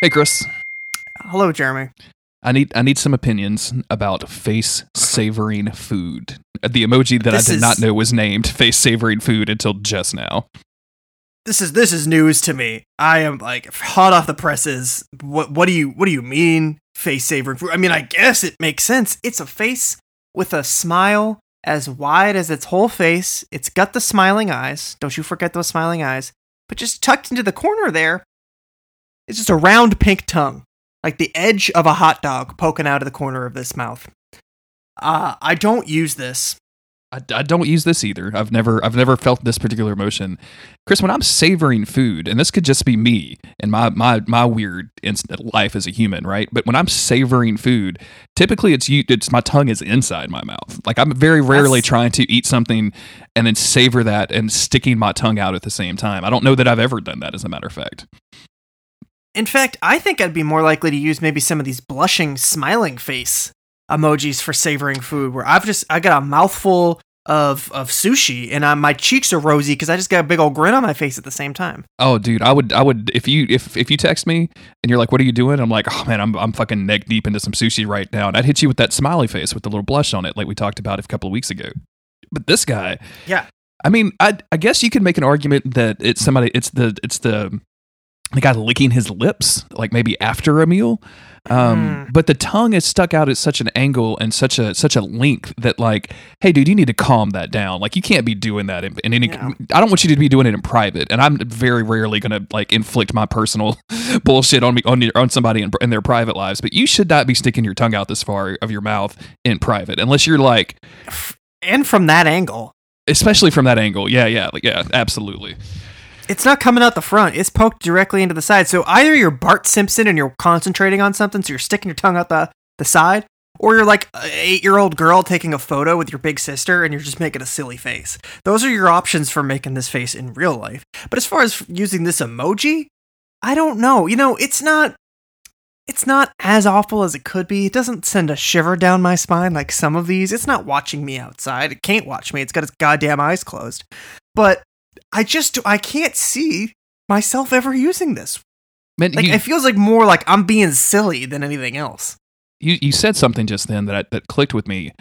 Hey, Chris. Hello, Jeremy. I need I need some opinions about face savoring food. The emoji that This I did is- not know was named face savoring food until just now. This is this is news to me. I am like hot off the presses. What what do you what do you mean face food? I mean, I guess it makes sense. It's a face with a smile as wide as its whole face. It's got the smiling eyes. Don't you forget those smiling eyes. But just tucked into the corner there, it's just a round pink tongue, like the edge of a hot dog poking out of the corner of this mouth. Uh, I don't use this. I, I don't use this either. I've never I've never felt this particular emotion. Chris, when I'm savoring food, and this could just be me and my my my weird instant life as a human, right? But when I'm savoring food, typically it's you it's my tongue is inside my mouth. Like I'm very rarely That's- trying to eat something and then savor that and sticking my tongue out at the same time. I don't know that I've ever done that as a matter of fact. In fact, I think I'd be more likely to use maybe some of these blushing, smiling face emojis for savoring food, where I've just I got a mouthful of of sushi and I, my cheeks are rosy because I just got a big old grin on my face at the same time. Oh, dude, I would, I would, if you, if, if you text me and you're like, "What are you doing?" I'm like, "Oh man, I'm, I'm fucking neck deep into some sushi right now," and I'd hit you with that smiley face with the little blush on it, like we talked about a couple of weeks ago. But this guy, Yeah. I mean, I, I guess you could make an argument that it's somebody, it's the, it's the, the guy licking his lips, like maybe after a meal. Um, Hmm. but the tongue is stuck out at such an angle and such a such a length that like, hey, dude, you need to calm that down. Like, you can't be doing that in, in any. Yeah. I don't want you to be doing it in private, and I'm very rarely gonna like inflict my personal bullshit on me on your, on somebody in, in their private lives. But you should not be sticking your tongue out this far of your mouth in private, unless you're like, And from that angle, especially from that angle. Yeah, yeah, like, yeah, absolutely. It's not coming out the front; it's poked directly into the side. So either you're Bart Simpson and you're concentrating on something, so you're sticking your tongue out the the side. Or you're like an eight year old girl taking a photo with your big sister and you're just making a silly face. Those are your options for making this face in real life. But as far as using this emoji, I don't know. You know, it's not it's not as awful as it could be. It doesn't send a shiver down my spine like some of these. It's not watching me outside. It can't watch me. It's got its goddamn eyes closed. But I just I can't see myself ever using this. Man, Like you, it feels like more like I'm being silly than anything else. you you said something just then that I, that clicked with me.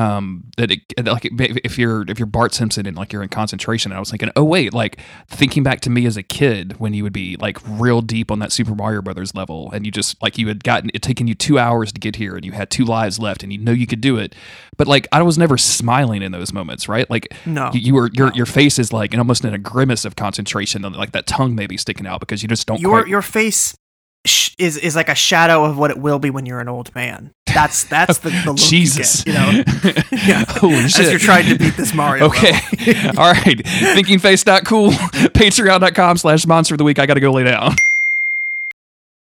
Um, that it, like if you're if you're Bart Simpson and like you're in concentration, and I was thinking, oh wait, like thinking back to me as a kid when you would be like real deep on that Super Mario Brothers level, and you just like you had gotten it taken you two hours to get here, and you had two lives left, and you know you could do it, but like I was never smiling in those moments, right? Like No. you, you were your no. your face is like in almost in a grimace of concentration, like that tongue may be sticking out because you just don't your quite your face sh- is is like a shadow of what it will be when you're an old man. That's that's the, the look Jesus, you, get, you know. yeah. Holy As you're trying to beat this Mario. Okay. all right level. All right. Thinkingface.cool. Patreon.com slash monster of the week. I got to go lay down.